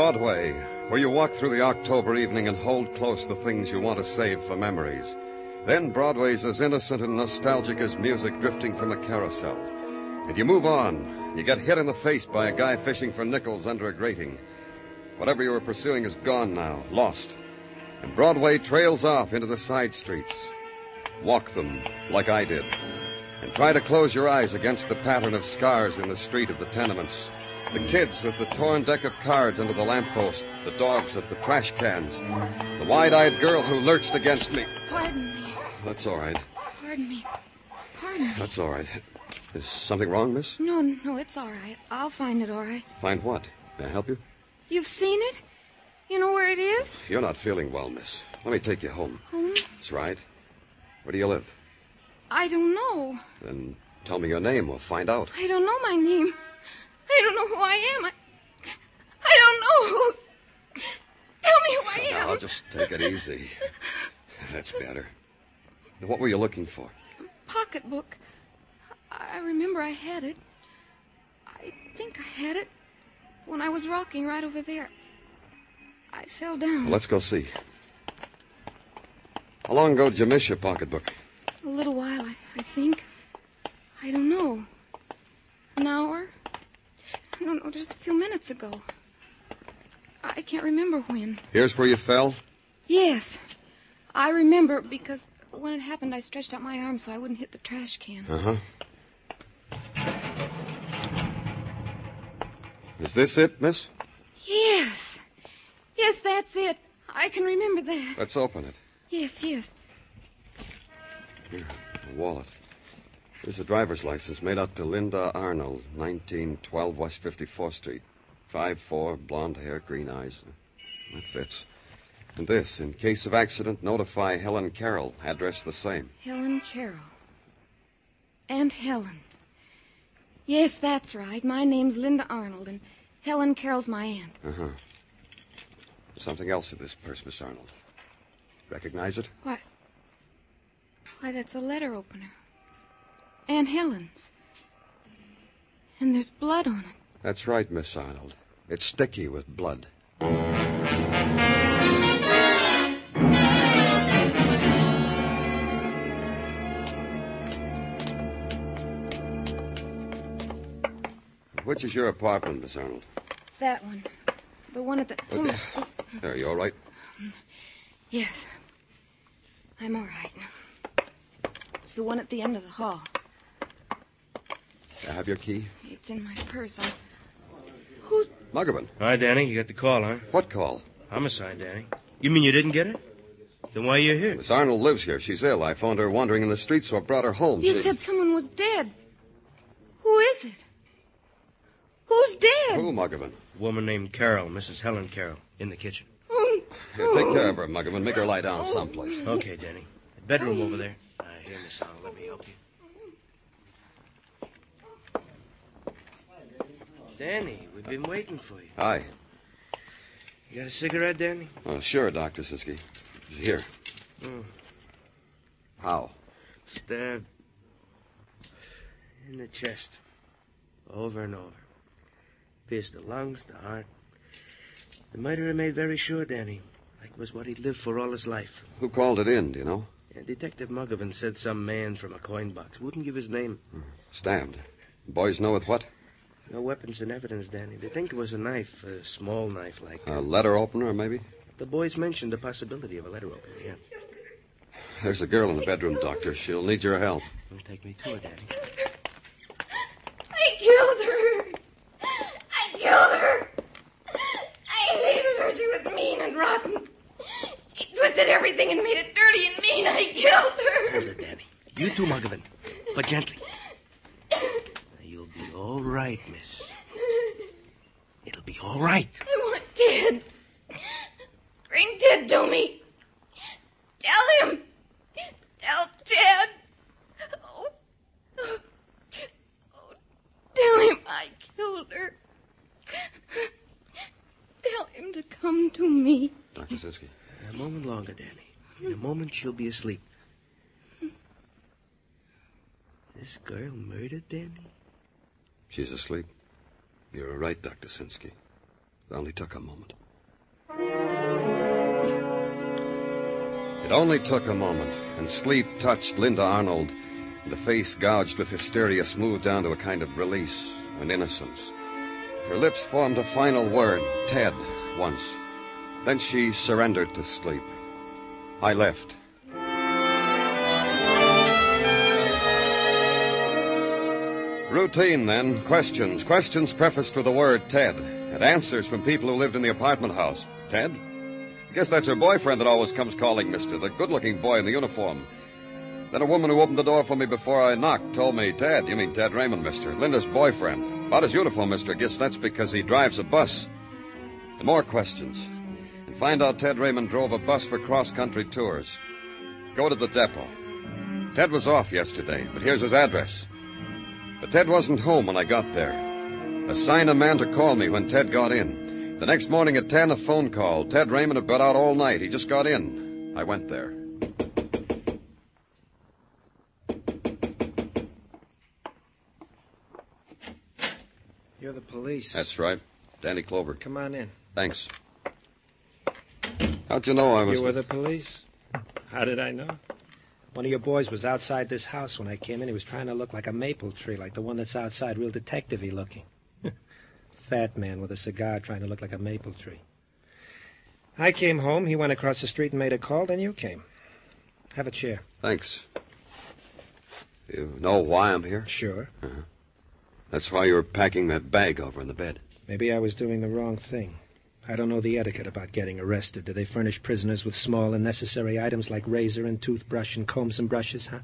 Broadway, where you walk through the October evening and hold close the things you want to save for memories. Then Broadway's as innocent and nostalgic as music drifting from a carousel. And you move on. You get hit in the face by a guy fishing for nickels under a grating. Whatever you were pursuing is gone now, lost. And Broadway trails off into the side streets. Walk them like I did. And try to close your eyes against the pattern of scars in the street of the tenements. The kids with the torn deck of cards under the lamppost, the dogs at the trash cans, the wide eyed girl who lurched against me. Pardon me. That's all right. Pardon me. Pardon me. That's all right. Is something wrong, miss? No, no, it's all right. I'll find it all right. Find what? May I help you? You've seen it? You know where it is? You're not feeling well, miss. Let me take you home. Home? That's right. Where do you live? I don't know. Then tell me your name. We'll find out. I don't know my name. I don't know who I am. I, I don't know who. Tell me who I am. Now, I'll just take it easy. That's better. What were you looking for? Pocketbook. I remember I had it. I think I had it when I was rocking right over there. I fell down. Well, let's go see. How long ago did you miss your pocketbook? A little while, I, I think. I don't know. An hour? I don't know, just a few minutes ago. I can't remember when. Here's where you fell? Yes. I remember because when it happened, I stretched out my arm so I wouldn't hit the trash can. Uh huh. Is this it, miss? Yes. Yes, that's it. I can remember that. Let's open it. Yes, yes. Here, a wallet. There's a driver's license made out to Linda Arnold, 1912 West 54th Street. Five four, blonde hair, green eyes. That fits. And this, in case of accident, notify Helen Carroll. Address the same. Helen Carroll. Aunt Helen. Yes, that's right. My name's Linda Arnold, and Helen Carroll's my aunt. Uh huh. Something else in this purse, Miss Arnold. Recognize it? Why? Why, that's a letter opener. Aunt Helen's. And there's blood on it. That's right, Miss Arnold. It's sticky with blood. Which is your apartment, Miss Arnold? That one. The one at the. Okay. Oh. There, you all right? Yes. I'm all right. It's the one at the end of the hall. I have your key? It's in my purse. I... Who? Muggavan. Hi, Danny. You got the call, huh? What call? Homicide, Danny. You mean you didn't get it? Then why are you here? Miss Arnold lives here. She's ill. I phoned her wandering in the streets, so I brought her home. You She- said someone was dead. Who is it? Who's dead? Who, Muggavan? A woman named Carol, Mrs. Helen Carroll, in the kitchen. Oh, Here, take care of her, Muggavan. Make her lie down someplace. Okay, Danny. The bedroom over there. Uh, here, Miss Arnold. Let me help you. Danny, we've been waiting for you. Hi. You got a cigarette, Danny? Oh, sure, Dr. Sinsky. Here. Mm. How? Stabbed in the chest, over and over. Pierced the lungs, the heart. The murderer made very sure, Danny, like it was what he'd lived for all his life. Who called it in, do you know? And Detective Muggavan said some man from a coin box. Wouldn't give his name. Stabbed. Boys know with what? No weapons in evidence, Danny. They think it was a knife, a small knife like. A letter opener, maybe? The boys mentioned the possibility of a letter opener, yeah. There's a girl in the bedroom, Doctor. She'll need your help. Well, take me to her, Danny. I killed her. I killed her. I hated her. She was mean and rotten. She twisted everything and made it dirty and mean. I killed her. Hold it, Danny. You too, Muggavan. But gently. You'll be all right, miss. It'll be all right. I want Ted. Bring Ted to me. Tell him. Tell Ted. Oh. oh. Tell him I killed her. Tell him to come to me. Dr. Sinsky. A moment longer, Danny. In a moment, she'll be asleep. This girl murdered Danny? She's asleep. You're right, Dr. Sinsky. It only took a moment. It only took a moment, and sleep touched Linda Arnold, the face gouged with hysteria smoothed down to a kind of release and innocence. Her lips formed a final word, Ted, once. Then she surrendered to sleep. I left. Routine, then. Questions. Questions prefaced with the word Ted. And answers from people who lived in the apartment house. Ted? I guess that's her boyfriend that always comes calling, mister. The good looking boy in the uniform. Then a woman who opened the door for me before I knocked told me, Ted, you mean Ted Raymond, mister. Linda's boyfriend. About his uniform, mister. I guess that's because he drives a bus. And more questions. And find out Ted Raymond drove a bus for cross country tours. Go to the depot. Ted was off yesterday, but here's his address. But Ted wasn't home when I got there. Assign a man to call me when Ted got in. The next morning at 10, a phone call. Ted Raymond had been out all night. He just got in. I went there. You're the police. That's right. Danny Clover. Come on in. Thanks. How'd you know I was. You were the police? How did I know? One of your boys was outside this house when I came in. He was trying to look like a maple tree, like the one that's outside, real detective-y looking. Fat man with a cigar trying to look like a maple tree. I came home, he went across the street and made a call, then you came. Have a chair. Thanks. You know why I'm here? Sure. Uh-huh. That's why you were packing that bag over in the bed. Maybe I was doing the wrong thing. I don't know the etiquette about getting arrested. Do they furnish prisoners with small and necessary items like razor and toothbrush and combs and brushes, huh?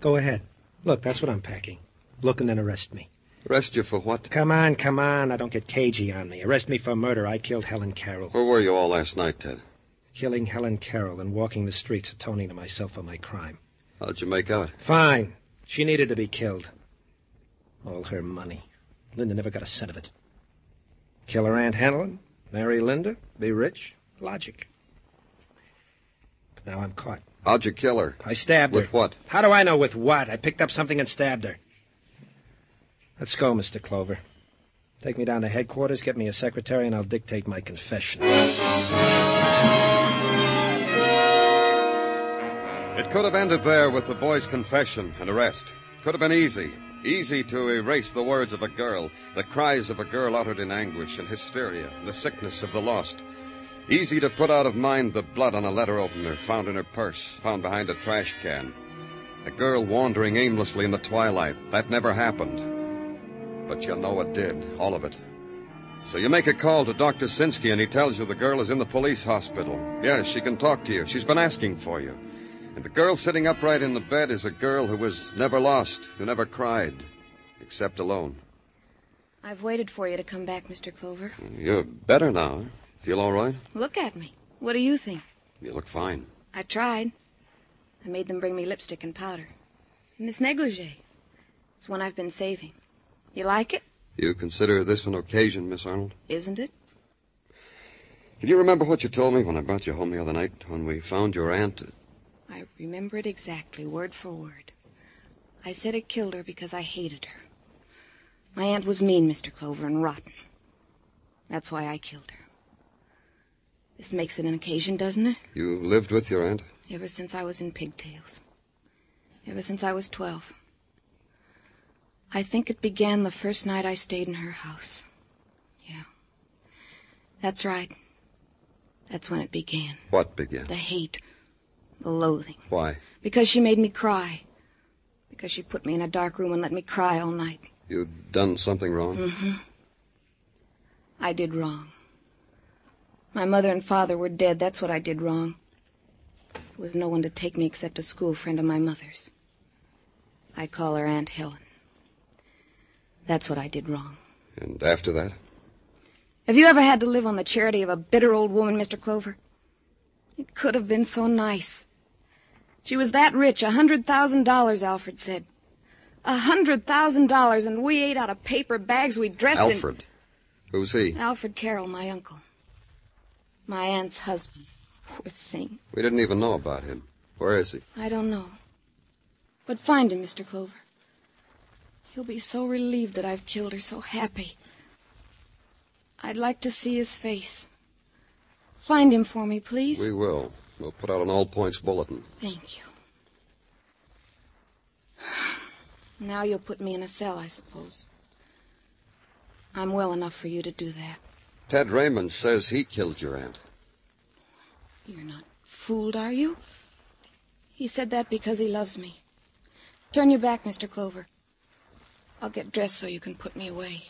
Go ahead. Look, that's what I'm packing. Look and then arrest me. Arrest you for what? Come on, come on. I don't get cagey on me. Arrest me for murder. I killed Helen Carroll. Where were you all last night, Ted? Killing Helen Carroll and walking the streets atoning to myself for my crime. How'd you make out? Fine. She needed to be killed. All her money. Linda never got a cent of it. Kill her Aunt Helen, marry Linda, be rich. Logic. But now I'm caught. How'd you kill her? I stabbed With her. With what? How do I know with what? I picked up something and stabbed her. Let's go, Mr. Clover. Take me down to headquarters, get me a secretary, and I'll dictate my confession. It could have ended there with the boy's confession and arrest. Could have been easy. Easy to erase the words of a girl, the cries of a girl uttered in anguish and hysteria, the sickness of the lost. Easy to put out of mind the blood on a letter opener found in her purse, found behind a trash can. A girl wandering aimlessly in the twilight. That never happened. But you know it did, all of it. So you make a call to Dr. Sinsky, and he tells you the girl is in the police hospital. Yes, she can talk to you. She's been asking for you. And the girl sitting upright in the bed is a girl who was never lost, who never cried, except alone. I've waited for you to come back, Mr. Clover. You're better now. Feel all right? Look at me. What do you think? You look fine. I tried. I made them bring me lipstick and powder. And this negligee. It's one I've been saving. You like it, You consider this an occasion, Miss Arnold? isn't it? Can you remember what you told me when I brought you home the other night when we found your aunt? I remember it exactly, word for word. I said it killed her because I hated her. My aunt was mean, Mr. Clover, and rotten. That's why I killed her. This makes it an occasion, doesn't it? You lived with your aunt? Ever since I was in pigtails. Ever since I was twelve. I think it began the first night I stayed in her house. Yeah. That's right. That's when it began. What began? The hate. The loathing. Why? Because she made me cry. Because she put me in a dark room and let me cry all night. You'd done something wrong? Mm-hmm. I did wrong. My mother and father were dead. That's what I did wrong. There was no one to take me except a school friend of my mother's. I call her Aunt Helen. That's what I did wrong. And after that? Have you ever had to live on the charity of a bitter old woman, Mr. Clover? It could have been so nice. She was that rich, a hundred thousand dollars, Alfred said. A hundred thousand dollars, and we ate out of paper bags we dressed in. Alfred. Who's he? Alfred Carroll, my uncle. My aunt's husband. Poor thing. We didn't even know about him. Where is he? I don't know. But find him, Mr. Clover. He'll be so relieved that I've killed her, so happy. I'd like to see his face. Find him for me, please. We will. We'll put out an all points bulletin. Thank you. Now you'll put me in a cell, I suppose. I'm well enough for you to do that. Ted Raymond says he killed your aunt. You're not fooled, are you? He said that because he loves me. Turn your back, Mr. Clover. I'll get dressed so you can put me away.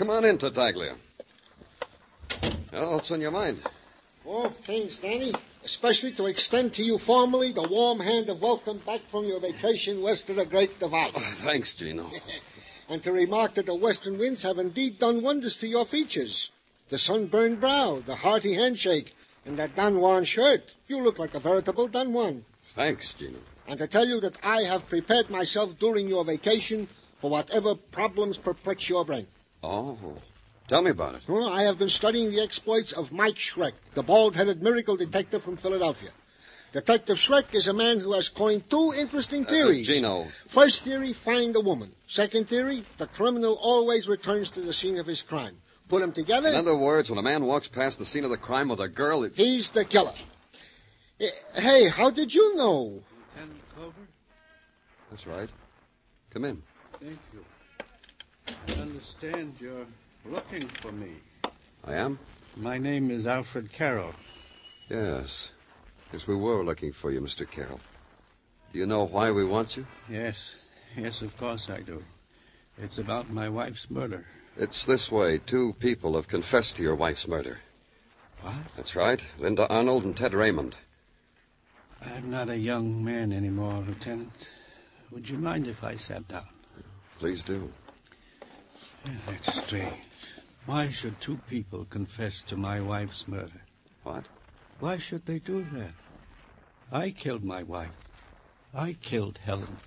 Come on in, Tartaglia. Oh, what's on your mind? Oh, things, Danny. Especially to extend to you formally the warm hand of welcome back from your vacation west of the Great Divide. Oh, thanks, Gino. and to remark that the western winds have indeed done wonders to your features. The sunburned brow, the hearty handshake, and that Don Juan shirt. You look like a veritable Don Juan. Thanks, Gino. And to tell you that I have prepared myself during your vacation for whatever problems perplex your brain. Oh, tell me about it. Well, I have been studying the exploits of Mike Schreck, the bald-headed miracle detective from Philadelphia. Detective Schreck is a man who has coined two interesting theories. Uh, Gino. First theory, find the woman. Second theory, the criminal always returns to the scene of his crime. Put them together, In other words, when a man walks past the scene of the crime with a girl, it... he's the killer. Eh, Hey, how did you know? Lieutenant Clover? That's right. Come in. Thank you. I understand you're looking for me. I am? My name is Alfred Carroll. Yes. Yes, we were looking for you, Mr. Carroll. Do you know why we want you? Yes, yes, of course I do. It's about my wife's murder. It's this way. Two people have confessed to your wife's murder. What? That's right. Linda Arnold and Ted Raymond. I'm not a young man anymore, Lieutenant. Would you mind if I sat down? Please do. Yeah, That's strange. Why should two people confess to my wife's murder? What? Why should they do that? I killed my wife. I killed Helen.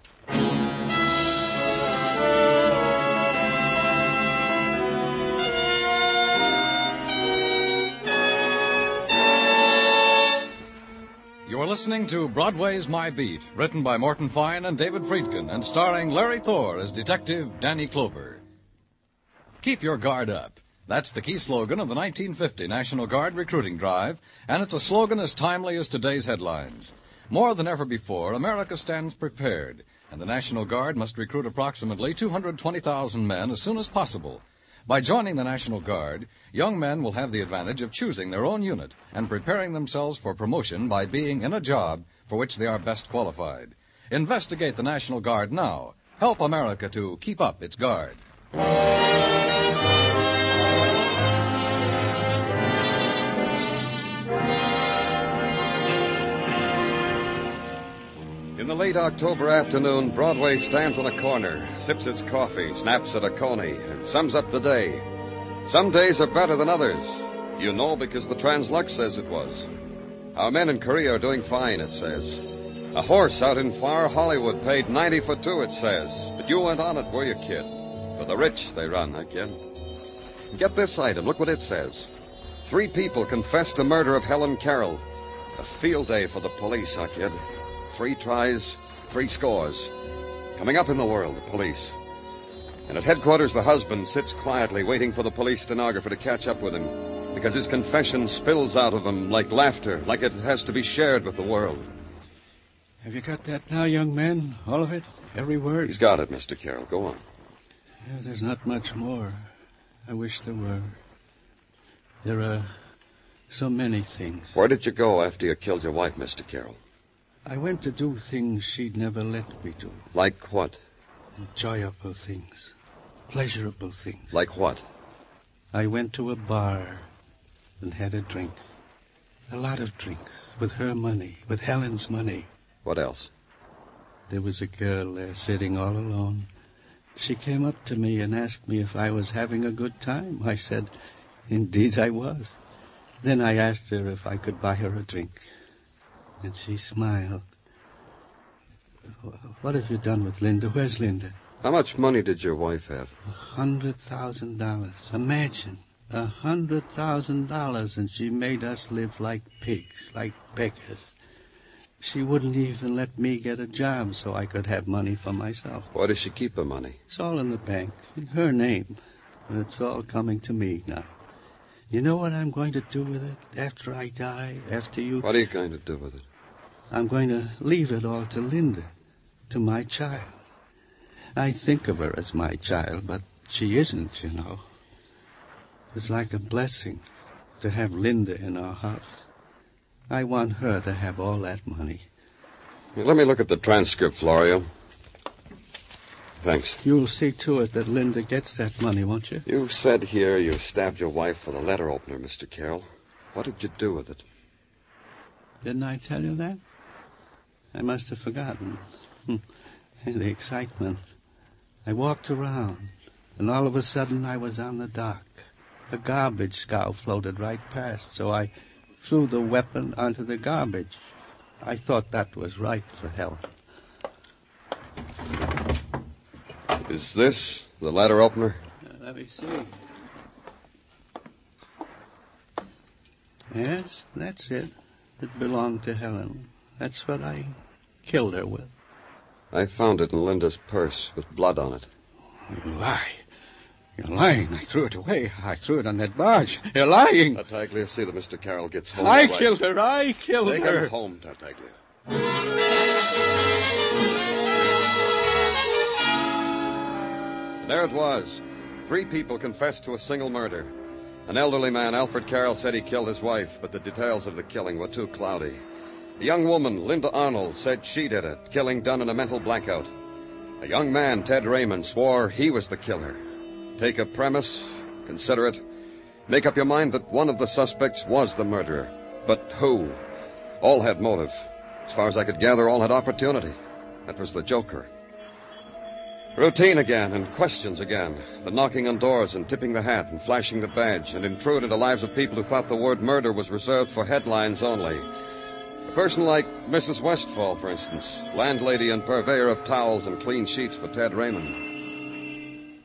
You're listening to Broadway's My Beat, written by Morton Fine and David Friedkin, and starring Larry Thor as Detective Danny Clover. Keep your guard up. That's the key slogan of the 1950 National Guard recruiting drive, and it's a slogan as timely as today's headlines. More than ever before, America stands prepared, and the National Guard must recruit approximately 220,000 men as soon as possible. By joining the National Guard, young men will have the advantage of choosing their own unit and preparing themselves for promotion by being in a job for which they are best qualified. Investigate the National Guard now. Help America to keep up its guard. In the late October afternoon, Broadway stands on a corner, sips its coffee, snaps at a coney, and sums up the day. Some days are better than others. You know because the Translux says it was. Our men in Korea are doing fine, it says. A horse out in far Hollywood paid 90 for two, it says. But you went on it, were you, kid? For the rich, they run, I kid. Get this item. Look what it says. Three people confessed to murder of Helen Carroll. A field day for the police, huh, kid? Three tries, three scores. Coming up in the world, the police. And at headquarters, the husband sits quietly waiting for the police stenographer to catch up with him because his confession spills out of him like laughter, like it has to be shared with the world. Have you got that now, young man? All of it? Every word? He's got it, Mr. Carroll. Go on. Yeah, there's not much more. I wish there were. There are so many things. Where did you go after you killed your wife, Mr. Carroll? I went to do things she'd never let me do. Like what? Enjoyable things. pleasurable things. Like what? I went to a bar and had a drink. A lot of drinks. With her money. With Helen's money. What else? There was a girl there sitting all alone. She came up to me and asked me if I was having a good time. I said, indeed I was. Then I asked her if I could buy her a drink. And she smiled. What have you done with Linda? Where's Linda? How much money did your wife have? A hundred thousand dollars. Imagine. A hundred thousand dollars, and she made us live like pigs, like beggars. She wouldn't even let me get a job so I could have money for myself. Why does she keep her money? It's all in the bank, in her name. It's all coming to me now. You know what I'm going to do with it after I die, after you... What are you going to do with it? I'm going to leave it all to Linda, to my child. I think of her as my child, but she isn't, you know. It's like a blessing to have Linda in our house. I want her to have all that money. Let me look at the transcript, Florio. Thanks. You'll see to it that Linda gets that money, won't you? You said here you stabbed your wife with a letter opener, Mr. Carroll. What did you do with it? Didn't I tell you that? I must have forgotten. The excitement. I walked around, and all of a sudden I was on the dock. A garbage scow floated right past, so I threw the weapon onto the garbage. I thought that was right for Helen. Is this the letter opener? Uh, let me see. Yes, that's it. It belonged to Helen. That's what I killed her with. I found it in Linda's purse with blood on it. You lie. You're lying. I threw it away. I threw it on that barge. You're lying. Tartaglia, see that Mr. Carroll gets home. I right. killed her. I killed her. Take her. him home, Tartaglia. And there it was. Three people confessed to a single murder. An elderly man, Alfred Carroll, said he killed his wife, but the details of the killing were too cloudy. A young woman, Linda Arnold, said she did it, killing done in a mental blackout. A young man, Ted Raymond, swore he was the killer. Take a premise, consider it, make up your mind that one of the suspects was the murderer. But who? All had motive. As far as I could gather, all had opportunity. That was the Joker. Routine again, and questions again. The knocking on doors and tipping the hat and flashing the badge and intrude into lives of people who thought the word murder was reserved for headlines only. A person like Mrs. Westfall, for instance, landlady and purveyor of towels and clean sheets for Ted Raymond.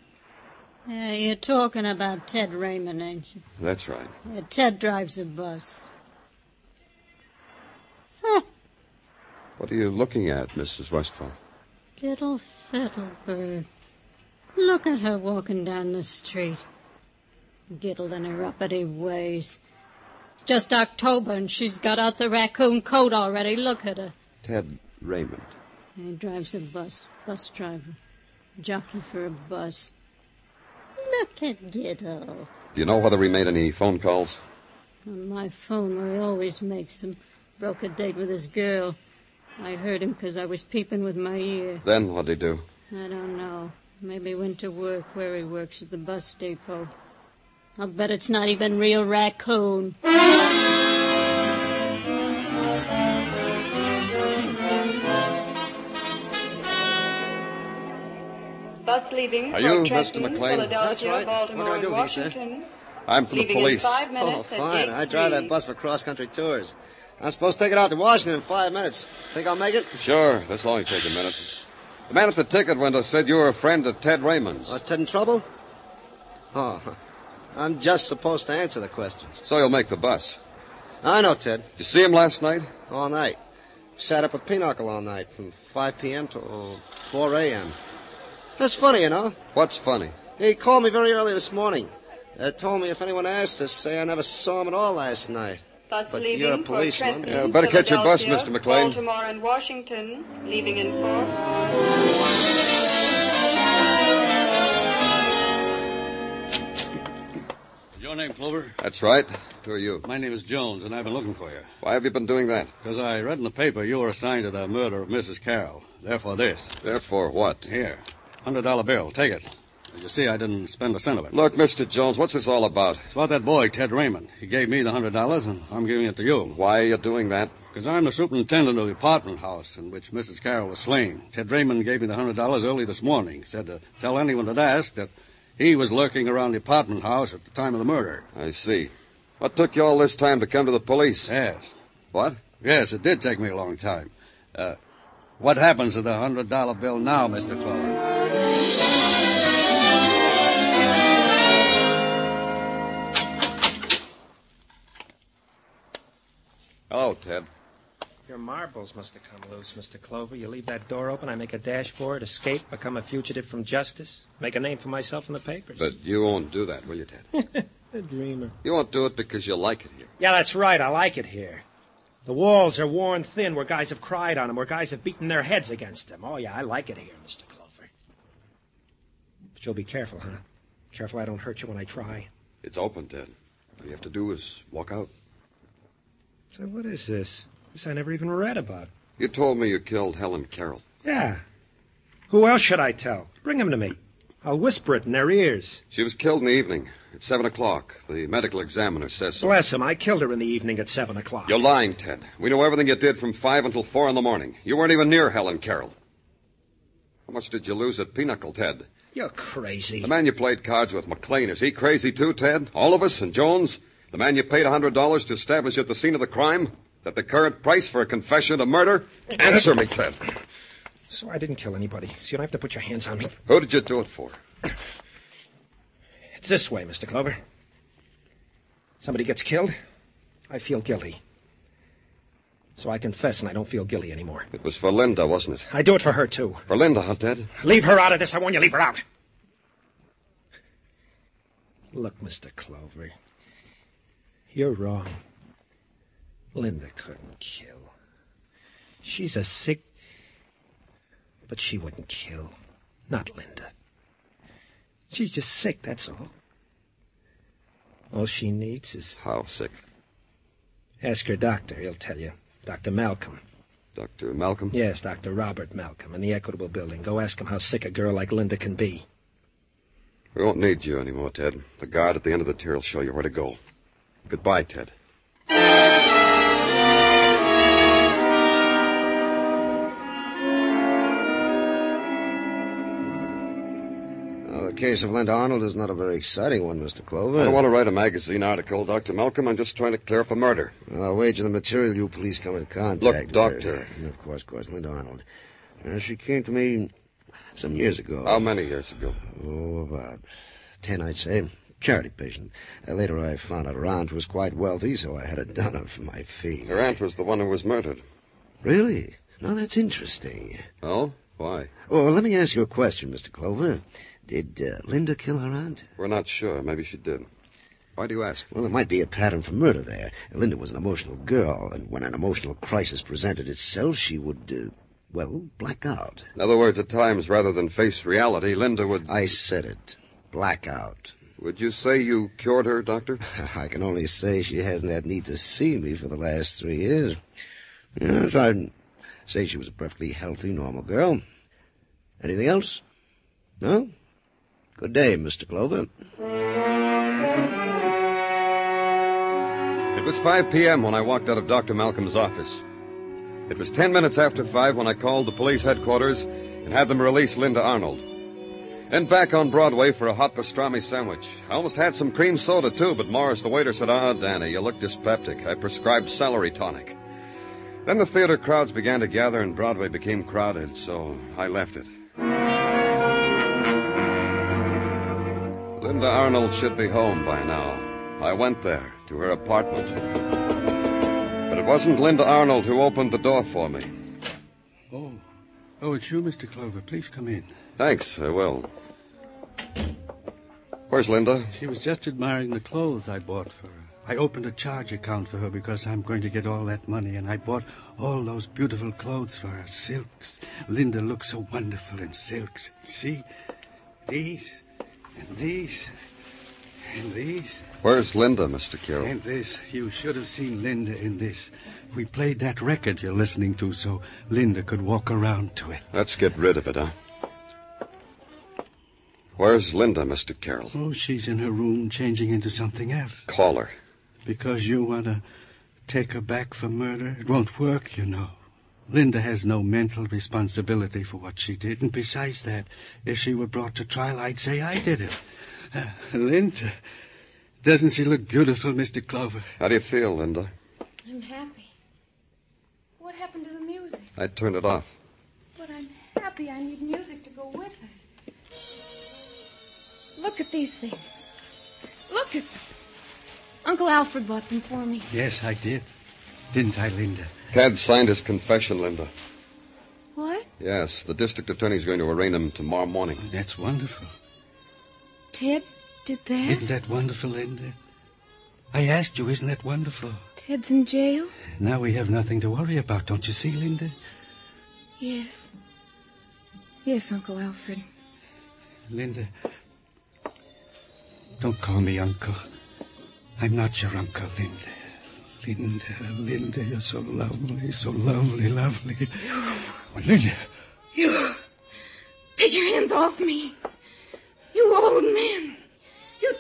Yeah, you're talking about Ted Raymond, ain't you? That's right. Yeah, Ted drives a bus. Huh, What are you looking at, Mrs. Westfall? Gittle Fiddleberg. Look at her walking down the street. Gittle in her uppity ways. It's just October and she's got out the raccoon coat already. Look at her. Ted Raymond. He drives a bus. Bus driver. Jockey for a bus. Look at Gittle. Do you know whether he made any phone calls? On my phone where he always makes them. Broke a date with his girl. I heard him 'cause I was peeping with my ear. Then what'd he do? I don't know. Maybe went to work where he works at the bus depot. I'll bet it's not even real raccoon. Bus leaving Are for you Mr. McLean? Philadelphia, That's right. What can Baltimore, I do and for you, sir? Washington. I'm from the police. Oh, fine. I drive that bus for cross-country tours. I'm supposed to take it out to Washington in five minutes. Think I'll make it? Sure, this'll only take a minute. The man at the ticket window said you were a friend of Ted Raymond's. Was Ted in trouble? Oh, I'm just supposed to answer the questions. So you'll make the bus. I know Ted. Did you see him last night? All night. Sat up with Pinochle all night from 5 p.m. to 4 a.m. That's funny, you know. What's funny? He called me very early this morning. Uh, told me if anyone asked to say I never saw him at all last night. Bus But leaving you're a policeman. Trenton, Yeah, better catch your bus, Mr. McLean. Baltimore and Washington, leaving in four. Your name, Clover? That's right. Who are you? My name is Jones, and I've been looking for you. Why have you been doing that? Because I read in the paper you were assigned to the murder of Mrs. Carroll. Therefore, this. Therefore what? Here. Hundred dollar bill. Take it. As you see, I didn't spend a cent of it. Look, Mr. Jones, what's this all about? It's about that boy, Ted Raymond. He gave me the hundred dollars, and I'm giving it to you. Why are you doing that? Because I'm the superintendent of the apartment house in which Mrs. Carroll was slain. Ted Raymond gave me the hundred dollars early this morning. Said to tell anyone that asked that he was lurking around the apartment house at the time of the murder. I see. What took you all this time to come to the police? Yes. What? Yes, it did take me a long time. Uh, what happens to the hundred dollar bill now, Mr. Clover? Hello, Ted. Your marbles must have come loose, Mr. Clover. You leave that door open, I make a dash for it, escape, become a fugitive from justice, make a name for myself in the papers. But you won't do that, will you, Ted? a dreamer. You won't do it because you like it here. Yeah, that's right. I like it here. The walls are worn thin where guys have cried on them, where guys have beaten their heads against them. Oh, yeah, I like it here, Mr. Clover. But you'll be careful, huh? Careful I don't hurt you when I try. It's open, Ted. All you have to do is walk out. So what is this? This I never even read about. You told me you killed Helen Carroll. Yeah. Who else should I tell? Bring him to me. I'll whisper it in their ears. She was killed in the evening at 7 o'clock. The medical examiner says so. Bless him, I killed her in the evening at 7 o'clock. You're lying, Ted. We know everything you did from 5 until 4 in the morning. You weren't even near Helen Carroll. How much did you lose at Pinochle, Ted? You're crazy. The man you played cards with, McLean, is he crazy too, Ted? All of us and Jones? The man you paid a $100 to establish at the scene of the crime? That the current price for a confession of murder? Answer me, Ted. So I didn't kill anybody, so you don't have to put your hands on me. Who did you do it for? It's this way, Mr. Clover. Somebody gets killed, I feel guilty. So I confess and I don't feel guilty anymore. It was for Linda, wasn't it? I do it for her, too. For Linda, huh, Ted? Leave her out of this. I want you to leave her out. Look, Mr. Clover. You're wrong. Linda couldn't kill. She's a sick. But she wouldn't kill. Not Linda. She's just sick, that's all. All she needs is. How sick? Ask her doctor. He'll tell you. Dr. Malcolm. Dr. Malcolm? Yes, Dr. Robert Malcolm in the Equitable Building. Go ask him how sick a girl like Linda can be. We won't need you anymore, Ted. The guard at the end of the tier will show you where to go. Goodbye, Ted. Case of Linda Arnold is not a very exciting one, Mr. Clover. I don't want to write a magazine article, Dr. Malcolm. I'm just trying to clear up a murder. Well, I'll wager the material you police come in contact Look, with- Doctor. of course, of course, Linda Arnold. Uh, she came to me some years ago. How many years ago? Oh, about ten, I'd say. Charity patient. Uh, later, I found out her aunt was quite wealthy, so I had a done up for my fee. Her aunt was the one who was murdered. Really? Now, that's interesting. Oh? Why? Oh, let me ask you a question, Mr. Clover. Did uh, Linda kill her aunt? We're not sure. Maybe she did. Why do you ask? Well, there might be a pattern for murder there. Linda was an emotional girl, and when an emotional crisis presented itself, she would, uh, well, black out. In other words, at times, rather than face reality, Linda would. I said it. Black out. Would you say you cured her, Doctor? I can only say she hasn't had need to see me for the last three years. Yes, I'd say she was a perfectly healthy, normal girl. Anything else? No? Good day, Mr. Clover. It was 5 p.m. when I walked out of Dr. Malcolm's office. It was 10 minutes after 5 when I called the police headquarters and had them release Linda Arnold. Then back on Broadway for a hot pastrami sandwich. I almost had some cream soda, too, but Morris, the waiter, said, Ah, Danny, you look dyspeptic. I prescribed celery tonic. Then the theater crowds began to gather and Broadway became crowded, so I left it. Linda Arnold should be home by now. I went there, to her apartment. But it wasn't Linda Arnold who opened the door for me. Oh. Oh, it's you, Mr. Clover. Please come in. Thanks, I will. Where's Linda? She was just admiring the clothes I bought for her. I opened a charge account for her because I'm going to get all that money, and I bought all those beautiful clothes for her. Silks. Linda looks so wonderful in silks. See? These, and these, and these, Where's Linda, Mr. Carroll? and this. You should have seen Linda in this. We played that record you're listening to so Linda could walk around to it. Let's get rid of it, huh? Where's Linda, Mr. Carroll? Oh, she's in her room changing into something else. Call her. Because you want to take her back for murder? It won't work, you know. Linda has no mental responsibility for what she did, and besides that, if she were brought to trial, I'd say I did it. Uh, Linda, doesn't she look beautiful, Mr. Clover? How do you feel, Linda? I'm happy. What happened to the music? I turned it off. But I'm happy. I need music to go with it. Look at these things. Look at them. Uncle Alfred bought them for me. Yes, I did. Didn't I, Linda? Ted signed his confession, Linda. What? Yes, the district attorney's going to arraign him tomorrow morning. Oh, that's wonderful. Ted did that? Isn't that wonderful, Linda? I asked you, isn't that wonderful? Ted's in jail? Now we have nothing to worry about, don't you see, Linda? Yes. Yes, Uncle Alfred. Linda, don't call me uncle. I'm not your uncle, Linda. Linda, Linda, you're so lovely, so lovely, lovely. Oh, Linda. You. Take your hands off me. You old man. You.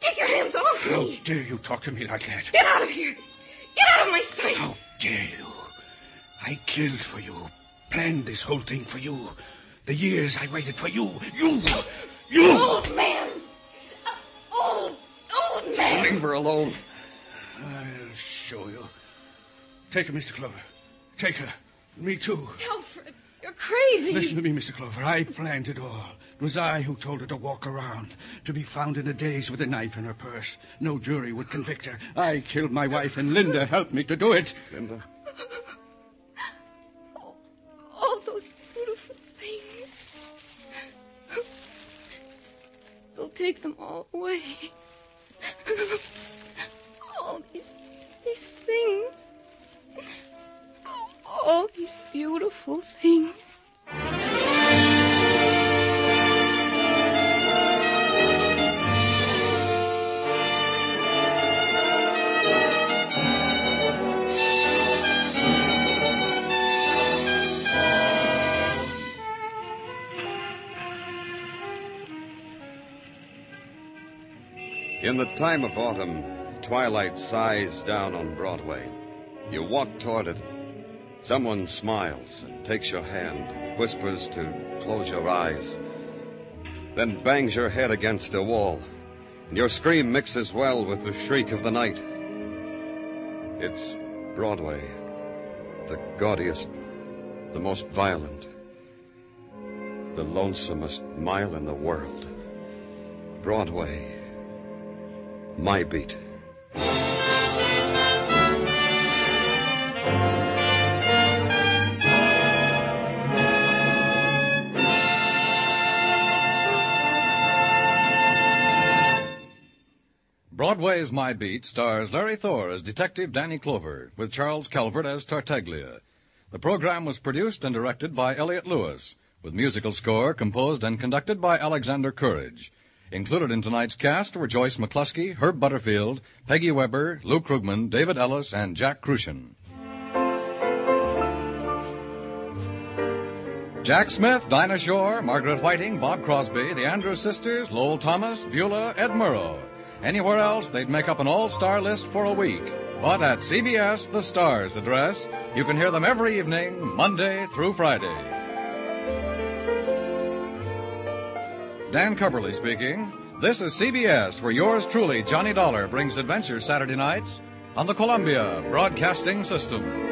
Take your hands off How me. dare you talk to me like that? Get out of here. Get out of my sight. How dare you? I killed for you, planned this whole thing for you. The years I waited for you. You. You. Old man. Uh, old, old man. Leave her alone. I'll show you. Take her, Mr. Clover. Take her. Me too. Alfred, you're crazy. Listen to me, Mr. Clover. I planned it all. It was I who told her to walk around, to be found in a daze with a knife in her purse. No jury would convict her. I killed my wife, and Linda helped me to do it. Linda? All those beautiful things. They'll take them all away. All these these things. All these beautiful things. In the time of autumn, twilight sighs down on Broadway. You walk toward it. Someone smiles and takes your hand, whispers to close your eyes, then bangs your head against a wall. And your scream mixes well with the shriek of the night. It's Broadway, the gaudiest, the most violent, the lonesomest mile in the world. Broadway, my beat. Broadway's My Beat stars Larry Thor as Detective Danny Clover, with Charles Calvert as Tartaglia. The program was produced and directed by Elliott Lewis, with musical score composed and conducted by Alexander Courage. Included in tonight's cast were Joyce McCluskey, Herb Butterfield, Peggy Weber, Lou Krugman, David Ellis, and Jack Kruschen. Jack Smith, Dinah Shore, Margaret Whiting, Bob Crosby, the Andrews sisters, Lowell Thomas, Beulah, Ed Murrow. Anywhere else, they'd make up an all-star list for a week. But at CBS, the Stars address, you can hear them every evening, Monday through Friday. Dan Cubberly speaking. This is CBS, where yours truly, Johnny Dollar, brings adventure Saturday nights on the Columbia Broadcasting System.